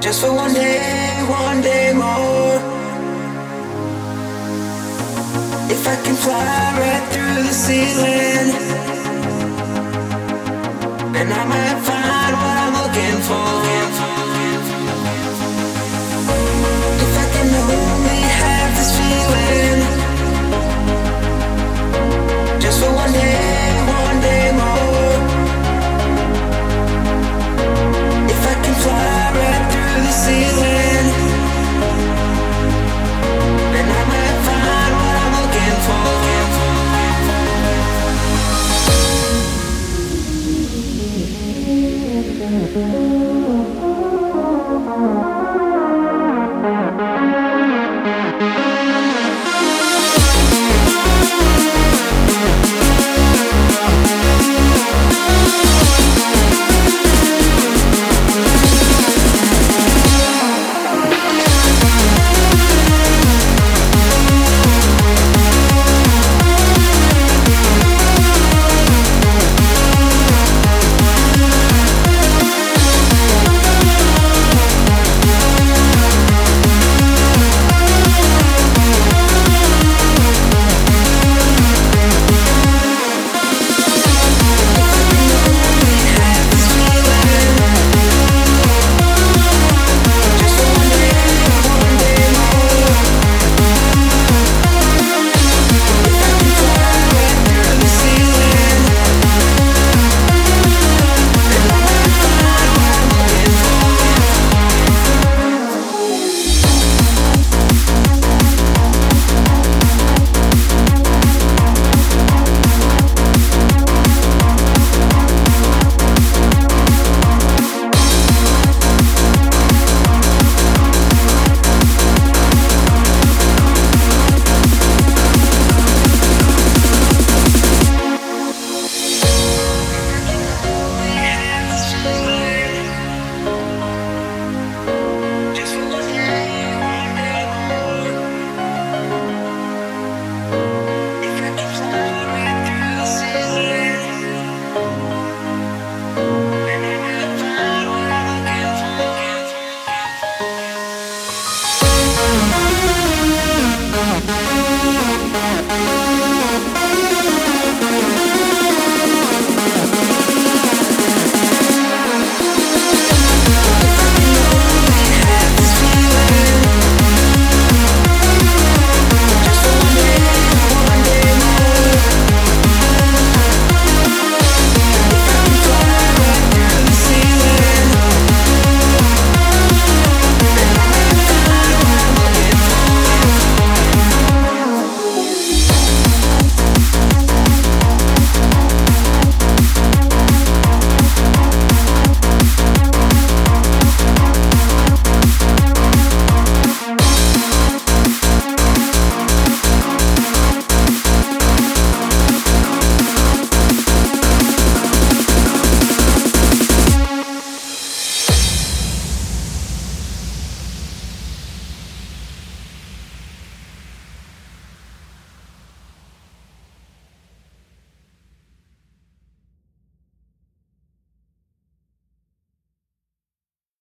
Just for one day, one day more. If I can fly right through the ceiling, then I might find.